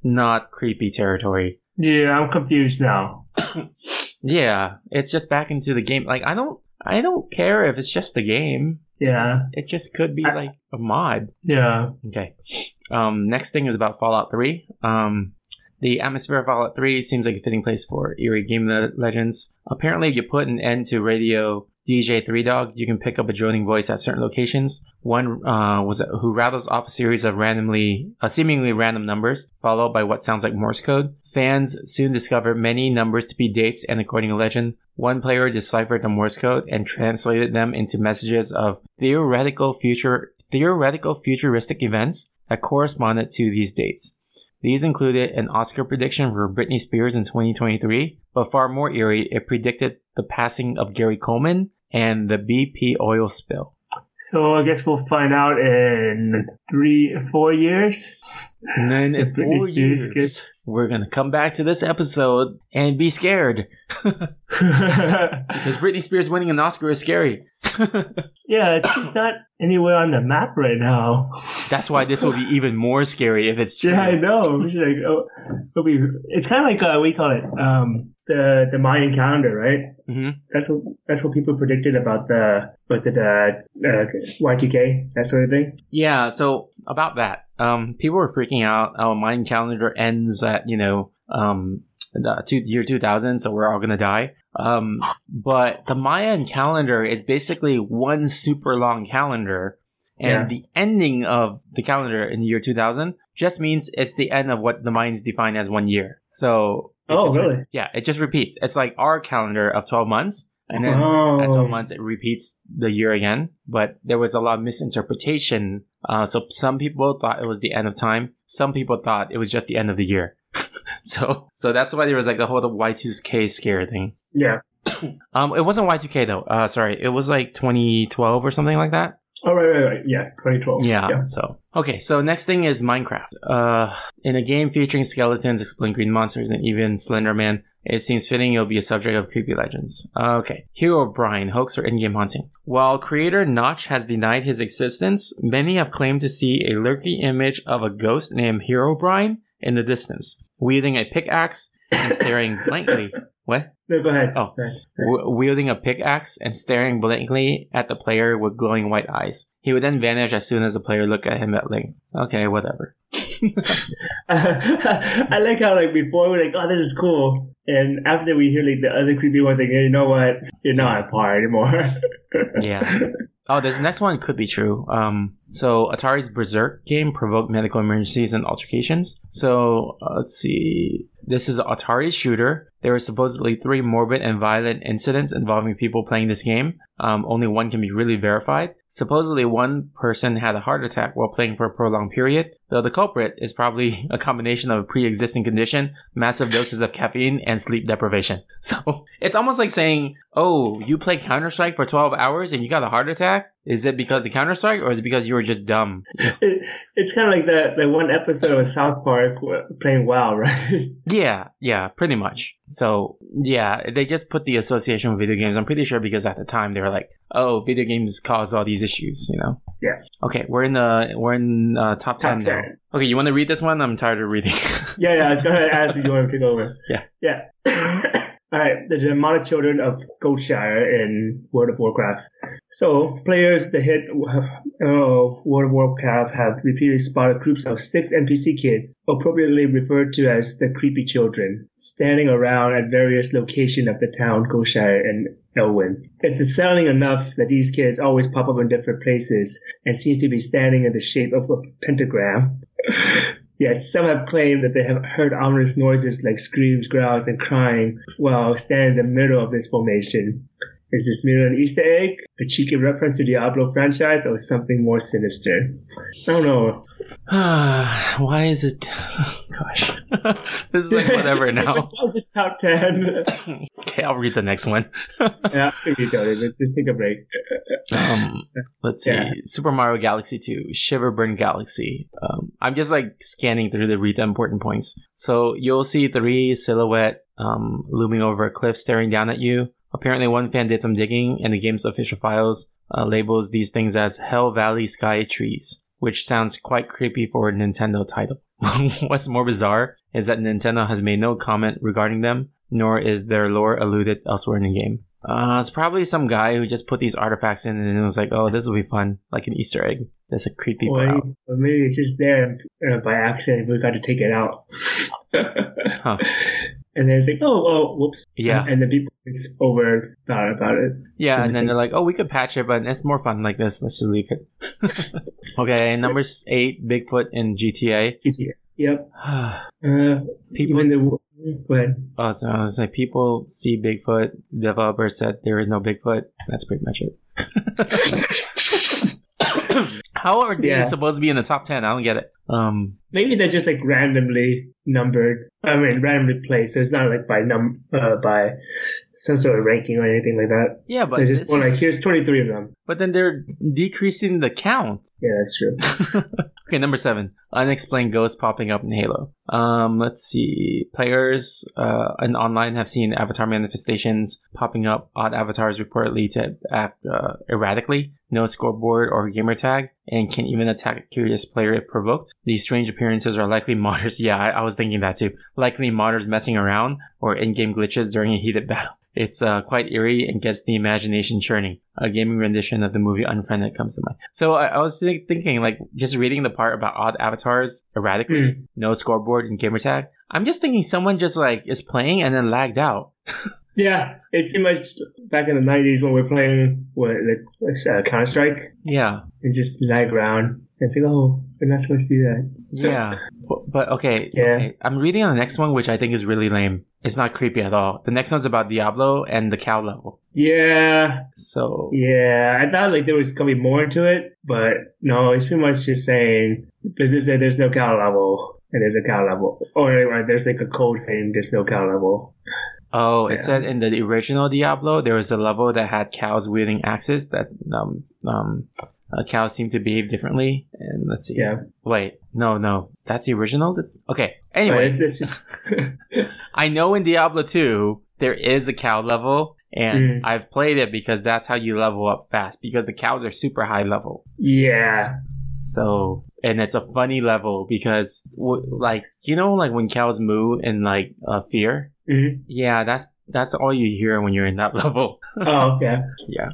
not creepy territory. Yeah, I'm confused now. (coughs) Yeah, it's just back into the game. Like I don't, I don't care if it's just a game. Yeah, It just could be I- like a mod. yeah. Okay. Um, next thing is about Fallout 3. Um, the atmosphere of Fallout 3 seems like a fitting place for eerie game le- legends. Apparently, if you put an end to radio DJ Three Dog. You can pick up a droning voice at certain locations. One uh, was who rattles off a series of randomly, uh, seemingly random numbers, followed by what sounds like Morse code. Fans soon discovered many numbers to be dates, and according to legend, one player deciphered the Morse code and translated them into messages of theoretical future theoretical futuristic events that corresponded to these dates. These included an Oscar prediction for Britney Spears in 2023, but far more eerie, it predicted the passing of Gary Coleman and the BP oil spill. So I guess we'll find out in three, four years. And then in four Spears years, we're gonna come back to this episode and be scared (laughs) because Britney Spears winning an Oscar is scary. (laughs) yeah, it's just not anywhere on the map right now. That's why this will be even more scary if it's true. Yeah, I know. Should, like, oh, it'll be, it's kind of like uh, we call it um, the the Mayan calendar, right? hmm That's what that's what people predicted about the was it uh, uh, Y2K that sort of thing. Yeah, so about that, um, people were freaking out. Our Mayan calendar ends at you know um, the two, year two thousand, so we're all gonna die. Um, but the Mayan calendar is basically one super long calendar, and Yeah. the ending of the calendar in the year two thousand just means it's the end of what the Mayans define as one year. So it Oh, just re- really? yeah, it just repeats. It's like our calendar of twelve months, and then oh. at 12 months it repeats the year again but there was a lot of misinterpretation uh, so some people thought it was the end of time some people thought it was just the end of the year (laughs) so so that's why there was like the whole the y2k scare thing Yeah. (coughs) um it wasn't y2k though uh sorry it was like 2012 or something like that Oh right, right, right. Yeah, 2012. yeah, so okay so next thing is minecraft uh in a game featuring skeletons exploding green monsters and even slenderman it seems fitting it'll be a subject of creepy legends. Okay. Herobrine, hoax or in-game haunting. While creator Notch has denied his existence, many have claimed to see a lurking image of a ghost named Herobrine in the distance, wielding a pickaxe and staring (laughs) blankly. What? No, go ahead. Oh. Go ahead. W- wielding a pickaxe and staring blankly at the player with glowing white eyes. He would then vanish as soon as the player looked at him at length. Okay, whatever. (laughs) (laughs) I like how like before we're like, oh, this is cool, and after we hear like the other creepy ones, like, hey, you know what, you're not a par anymore. (laughs) Yeah. Oh, this next one could be true. Um, so Atari's Berserk game provoked medical emergencies and altercations. So uh, let's see. This is Atari's shooter. There were supposedly three morbid and violent incidents involving people playing this game. Um, only one can be really verified. Supposedly, one person had a heart attack while playing for a prolonged period, though the culprit is probably (laughs) a combination of a pre existing condition, massive doses of caffeine, and sleep deprivation. (laughs) So it's almost like saying, Oh, you play Counter Strike for 12 hours and you got a heart attack? Is it because of Counter Strike or is it because you were just dumb? (laughs) it, it's kind of like that that one episode of South Park playing WoW, right? Yeah, yeah, pretty much. So, yeah, they just put the association with video games. I'm pretty sure because at the time they were like, "Oh, video games cause all these issues," you know. Yeah. Okay, we're in the we're in uh, top, Top 10 now. Okay, you want to read this one? I'm tired of reading. Yeah, yeah. I was gonna ask if you want to (laughs) kick over. Yeah. Yeah. (laughs) All right. The demonic children of Goldshire in World of Warcraft. So players, that hit uh, World of Warcraft have repeatedly spotted groups of six NPC kids, appropriately referred to as the creepy children, standing around at various locations of the town Goldshire and Elwynn. It's unsettling enough that these kids always pop up in different places and seem to be standing in the shape of a pentagram. (laughs) Yet some have claimed that they have heard ominous noises like screams, growls, and crying while standing in the middle of this formation. Is this merely an Easter egg, a cheeky reference to Diablo franchise, or something more sinister? I don't know. (sighs) Why is it? (sighs) Gosh, (laughs) this is like whatever (laughs) now. Why this top ten? (laughs) Okay, I'll read the next one. yeah. Let's just take a break. Um, (laughs) let's see. Yeah. Super Mario Galaxy 2, Shiverburn Galaxy. Um, I'm just like scanning through to read the important points. So you'll see three silhouette um, looming over a cliff staring down at you. Apparently, one fan did some digging, and the game's official files uh, labels these things as Hell Valley Sky Trees, which sounds quite creepy for a Nintendo title. (laughs) What's more bizarre is that Nintendo has made no comment regarding them, nor is their lore alluded elsewhere in the game. Uh, it's probably some guy who just put these artifacts in and it was like, oh, this will be fun, like an Easter egg. That's a creepy Or, brow. or maybe it's just there uh, by accident. We got to take it out. (laughs) Huh. and then it's like, oh, oh, whoops. Yeah. And then people just over thought about it. Yeah, and then they're like, "Oh, we could patch it, but it's more fun like this. Let's just leave it." (laughs) (laughs) okay, number eight, Bigfoot in GTA. GTA. Yep. (sighs) Uh, people, the go ahead. oh, so I was like, people see Bigfoot. Developer said there is no Bigfoot. That's pretty much it. (laughs) How are these Yeah. supposed to be in the top ten? I don't get it. Um, Maybe they're just like randomly numbered. I mean, randomly placed. So it's not like by num uh, by some sort of ranking or anything like that. yeah, but so it's just like here's 23 of them. but then they're decreasing the count. Yeah, that's true. (laughs) Okay, number seven, unexplained ghosts popping up in Halo. Um, let's see. Players uh, and online have seen avatar manifestations popping up. Odd avatars reportedly to act uh, erratically, no scoreboard or gamer tag, and can even attack a curious player if provoked. These strange appearances are likely modders. (laughs) Yeah, I, I was thinking that too. Likely modders messing around or in-game glitches during a heated (laughs) battle. It's uh, quite eerie and gets the imagination churning. A gaming rendition of the movie Unfriended comes to mind. So I, I was thinking, like, just reading the part about odd avatars erratically, no scoreboard and gamertag. I'm just thinking someone just like is playing and then lagged out. (laughs) Yeah, it's pretty much back in the 90s when we are playing what like uh, Counter Strike. Yeah, It just lag around. It's like, oh, we're not supposed to do that. yeah. but, okay, Yeah. okay. I'm reading on the next one, which I think is really lame. It's not creepy at all. The next one's about Diablo and the cow level. Yeah, So yeah. I thought like there was gonna be more to it, but no, it's pretty much just saying Blizzard said there's no cow level, and there's a cow level, or there's like a code saying there's no cow level. Oh, it Yeah. said in the original Diablo there was a level that had cows wielding axes that um um uh, cows seem to behave differently. And let's see. Yeah. Wait, no, no, that's the original. Okay. Anyway, just (laughs) I know in Diablo 2 there is a cow level, and Mm. I've played it because that's how you level up fast because the cows are super high level. yeah, So, and it's a funny level because, w- like, you know, like when cows moo in like uh, fear. Mhm. Yeah, that's that's all you hear when you're in that (laughs) level. oh yeah, yeah.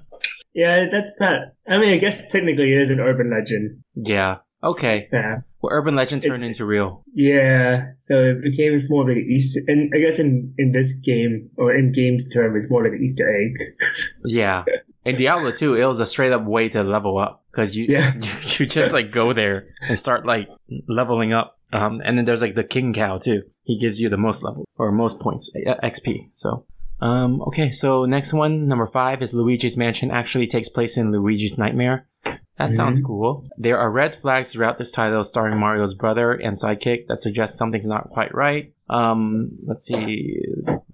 Yeah. That's not. I mean, I guess technically it is an urban legend. Yeah. Okay. Yeah. Well, urban legend turned It's- into real. Yeah, so it became more of like an Easter, and I guess in, in this game, or in game's term, it's more like an Easter egg. (laughs) Yeah. In Diablo 2, it was a straight up way to level up because you, Yeah. (laughs) you just like go there and start like leveling up. Um, and then there's like the king cow too. He gives you the most level or most points uh, XP. So, um, okay. So next one, number five is Luigi's Mansion. Actually takes place in Luigi's Nightmare. That sounds Mhm. cool. There are red flags throughout this title starring Mario's brother and sidekick that suggest something's not quite right. Um, let's see.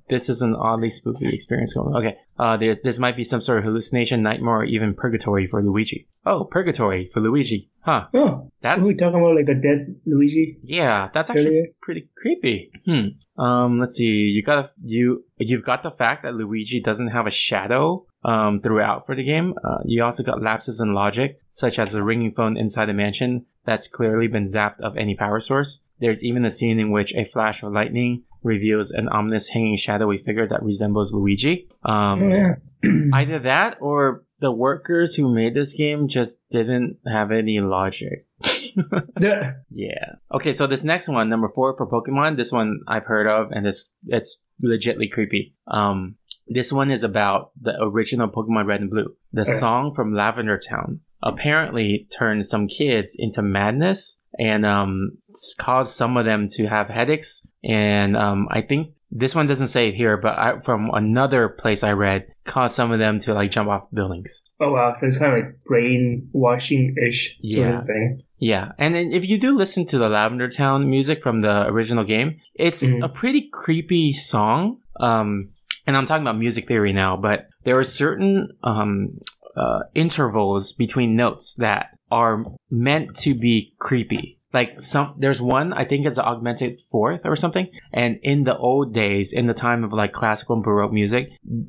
This is an oddly spooky experience going. On. Okay. Uh, there, this might be some sort of hallucination, nightmare, or even purgatory for Luigi. Oh, purgatory for Luigi. Huh. Oh, That's are we talking about like a dead Luigi? yeah. That's actually earlier? pretty creepy. Hmm. Um. Let's see. You got a, you you've got the fact that Luigi doesn't have a shadow um throughout for the game. Uh, you also got lapses in logic, such as a ringing phone inside the mansion that's clearly been zapped of any power source. There's even a scene in which a flash of lightning reveals an ominous hanging shadowy figure that resembles Luigi. Um, yeah. (clears throat) either that or the workers who made this game just didn't have any logic. (laughs) The- Yeah. Okay, so this next one, number four for Pokemon, this one I've heard of, and it's it's legitly creepy. Um, this one is about the original Pokemon Red and Blue. The song from Lavender Town apparently turned some kids into madness and um, caused some of them to have headaches. And um, I think this one doesn't say it here, but I, from another place I read, caused some of them to like jump off buildings. oh wow, so it's kind of like brainwashing ish sort Yeah. of thing. Yeah, and then if you do listen to the Lavender Town music from the original game, it's Mhm. a pretty creepy song. Um, and I'm talking about music theory now, but there are certain um, uh, intervals between notes that are meant to be creepy. Like some, there's one I think it's the augmented fourth or something. And in the old days, in the time of like classical and baroque music,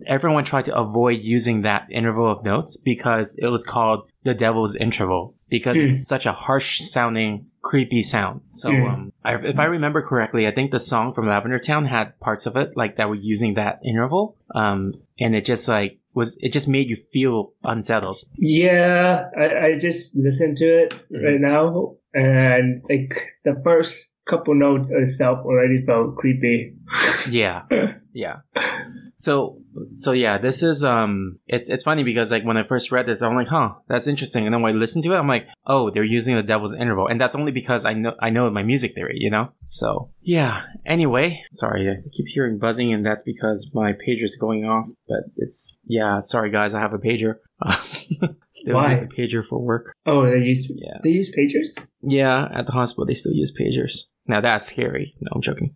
everyone tried to avoid using that interval of notes because it was called the devil's interval because Hmm. it's such a harsh sounding, creepy sound. So, Hmm. um, I, if I remember correctly, I think the song from Lavender Town had parts of it like that were using that interval. Um, and it just like was it just made you feel unsettled. Yeah, I, I just listened to it Mhm. right now, and like the first couple notes itself already felt creepy. Yeah, (laughs) yeah. So, so yeah, this is um, it's it's funny because like when I first read this, I'm like, huh, that's interesting. And then when I listen to it, I'm like, oh, they're using the devil's interval, and that's only because I know I know my music theory, you know. So yeah. Anyway, sorry, I keep hearing buzzing, and that's because my pager's going off. But it's yeah, sorry guys, I have a pager. (laughs) still Why? use a pager for work. Oh, they use Yeah. they use pagers. Yeah, at the hospital they still use pagers. Now that's scary. No, I'm joking.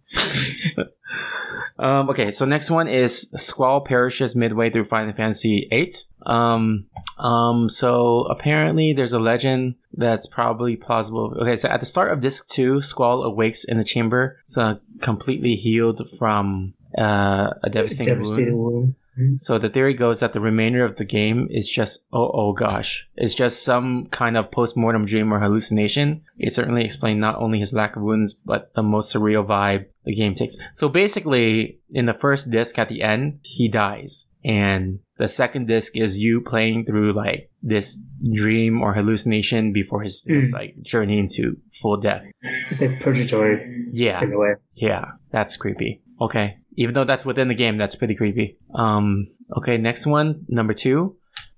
(laughs) um, okay, so next one is Squall perishes midway through Final Fantasy VIII. Um, um, so apparently there's a legend that's probably plausible. Okay, so at the start of disc two, Squall awakes in the chamber, so completely healed from uh, a devastating, Devastating wound. wound. So the theory goes that the remainder of the game is just oh oh gosh, it's just some kind of post-mortem dream or hallucination. It certainly explained not only his lack of wounds, but the most surreal vibe the game takes. So basically, in the first disc at the end, he dies. And the second disc is you playing through like this dream or hallucination before his, his Mm. like journey into full death. It's like purgatory Yeah. in a way. Yeah, that's creepy. Okay. Even though that's within the game, that's pretty creepy. Um, okay, next one, number two,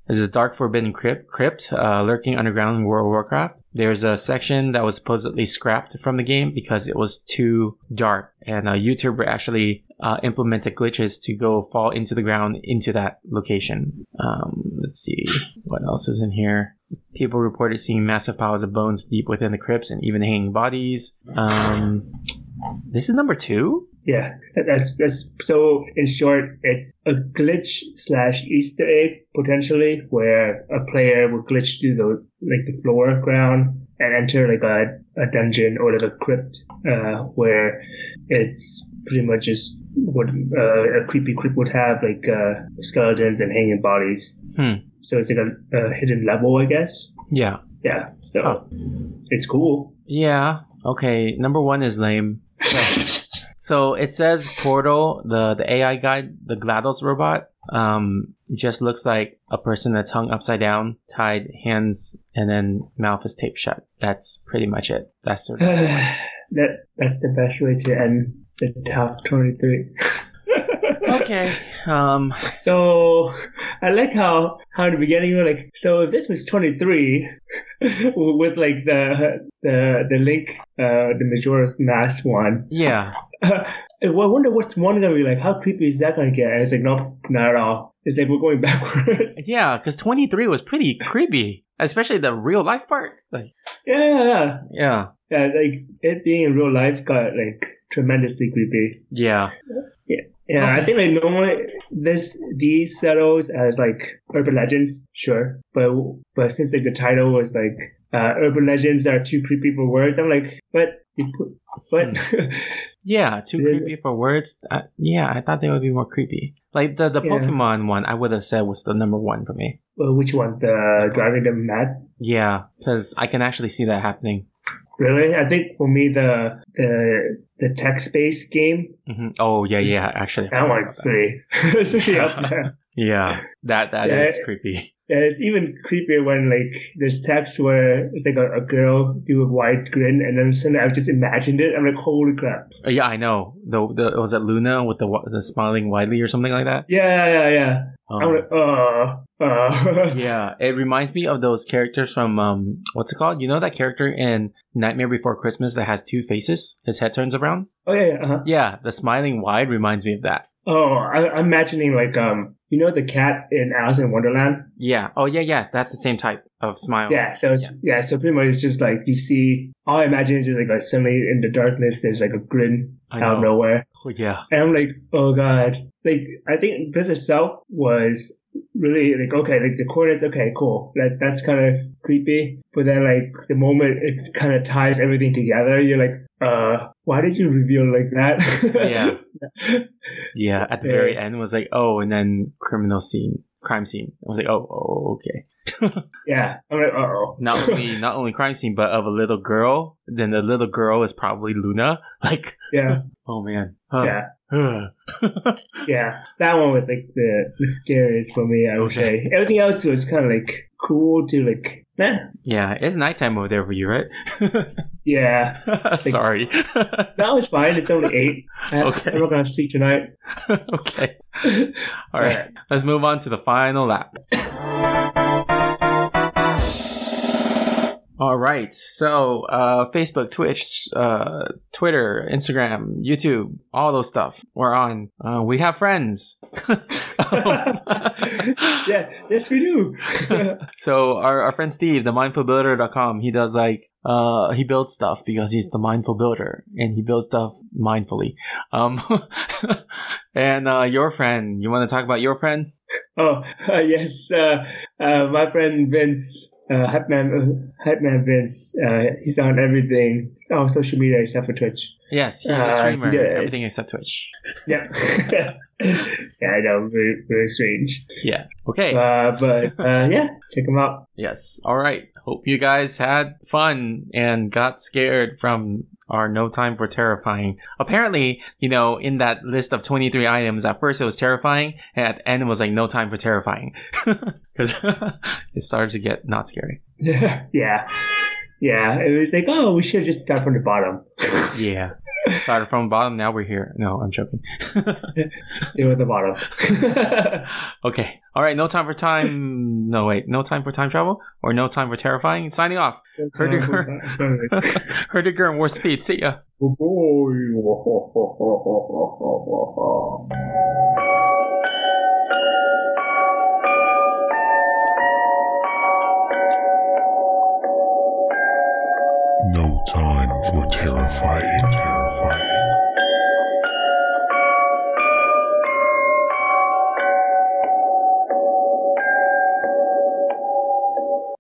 is a dark forbidden crypt, crypt uh, lurking underground in World of Warcraft. There's a section that was supposedly scrapped from the game because it was too dark, and a YouTuber actually uh, implemented glitches to go fall into the ground into that location. Um, let's see what else is in here. People reported seeing massive piles of bones deep within the crypts and even hanging bodies. Um, this is number two. Yeah, that- that's that's so. In short, it's a glitch slash Easter egg potentially, where a player will glitch through the like the floor ground and enter like a, a dungeon or like a crypt, uh, where it's pretty much just what uh, a creepy crypt would have, like uh, skeletons and hanging bodies. Hmm. So it's like a, a hidden level, I guess. Yeah. Yeah, so Huh. it's cool. Yeah. Okay. Number one is lame. (laughs) So, so it says Portal, the the AI guide, the GLaDOS robot, um, just looks like a person that's hung upside down, tied hands, and then mouth is taped shut. That's pretty much it. That's sort (sighs) of that that's the best way to end the top twenty three. (laughs) okay. Um. So I like how how in the beginning you're like, so if this was 23 (laughs) with like the the the link, uh, the Majora's Mask one, Yeah. (laughs) I wonder what's one gonna be like. How creepy is that gonna get? And it's like, no, not at all. It's like we're going (laughs) backwards. Yeah. Because twenty three was pretty creepy, especially the real life part. Like. yeah, yeah, yeah, Yeah. yeah. Like it being in real life got like tremendously creepy. Yeah. Yeah, I Okay. think like normally this these settles as like urban legends, sure, but but since like the title was like uh, urban legends are too creepy for words, I'm like, but put what? (laughs) Yeah, too creepy for words. Uh, yeah, I thought they would be more creepy. Like the the Yeah. Pokemon one, I would have said was the number one for me. well, which one? The driving them mad? Yeah, because I can actually see that happening. Really? I think for me the the the text based game hmm Oh yeah, yeah. Actually, I that one's about that. pretty, it's (laughs) pretty up there. (laughs) Yeah, that that is Yeah. creepy. Yeah, it's even creepier when like there's text where it's like a, a girl do a wide grin, and then suddenly I've just imagined it. I'm like, holy crap! Uh, yeah, I know. The the was it Luna with the the smiling widely or something like that. Yeah, yeah, yeah. Um, I'm like, uh, uh. (laughs) yeah, it reminds me of those characters from um, what's it called? You know that character in Nightmare Before Christmas that has two faces. His head turns around. Oh yeah, yeah. Uh-huh. Yeah, the smiling wide reminds me of that. Oh, I, I'm imagining like um, you know the cat in Alice in Wonderland. Yeah. Oh yeah, yeah. That's the same type of smile. Yeah, so it's, yeah. so pretty much it's just like you see. All I imagine is just like a, suddenly in the darkness there's like a grin out of nowhere, Oh, yeah. and I'm like, oh god. Like I think this itself was really like okay, like the corners, okay, cool. Like that's kind of creepy. But then like the moment it kind of ties everything together, you're like, uh, why did you reveal like that? (laughs) Yeah. Yeah. At the Yeah. very end was like, oh, and then criminal scene, crime scene. I was like, oh, oh, okay. Yeah. Uh oh. Not (laughs) only not only crime scene, but of a little girl. Then the little girl is probably Luna. (laughs) Like, yeah, (laughs) oh man. Huh. yeah. (sighs) Yeah, that one was like the, the scariest for me. I would say everything else was kind of like cool to like Yeah. Yeah, it's nighttime over there for you, right? Yeah. Sorry. That was fine. It's only eight. I- Okay. I'm not gonna sleep tonight. okay. All right. Let's move on to the final lap. All right. So, uh, Facebook, Twitch, uh, Twitter, Instagram, YouTube, all those stuff. We're on. Uh, we have friends. (laughs) yeah. Yes, we do. (laughs) So our, our friend Steve, the mindfulbuilder.com, he does like uh he builds stuff because he's the mindful builder and he builds stuff mindfully. Um (laughs) and uh your friend, you want to talk about your friend? oh, uh, yes. Uh, uh, my friend Vince, uh, Hypeman, uh, Hypeman Vince, uh, he's on everything on social media except for Twitch. Yes, he's Uh, a streamer, yeah. everything except Twitch. Yeah. (laughs) yeah, I know. Very, very strange. Yeah. Okay. Uh, but uh, yeah, check him out. Yes. All right. Hope you guys had fun and got scared from our No Time for Terrifying. Apparently, you know, in that list of 23 items, at first it was terrifying, and at the end it was like No Time for Terrifying. (laughs) Because (laughs) it started to get not scary. Yeah. (laughs) Yeah. Yeah. It was like, oh, we should have just start from the bottom. Yeah. Started from bottom, now we're here. No, I'm joking. (laughs) Stay with the bottom. (laughs) okay. All right. No time for time. No, wait. No time for time travel or no time for terrifying. Signing off. Herdiger. Herdiger and War Speed. See ya. No time for terrifying. Spotify.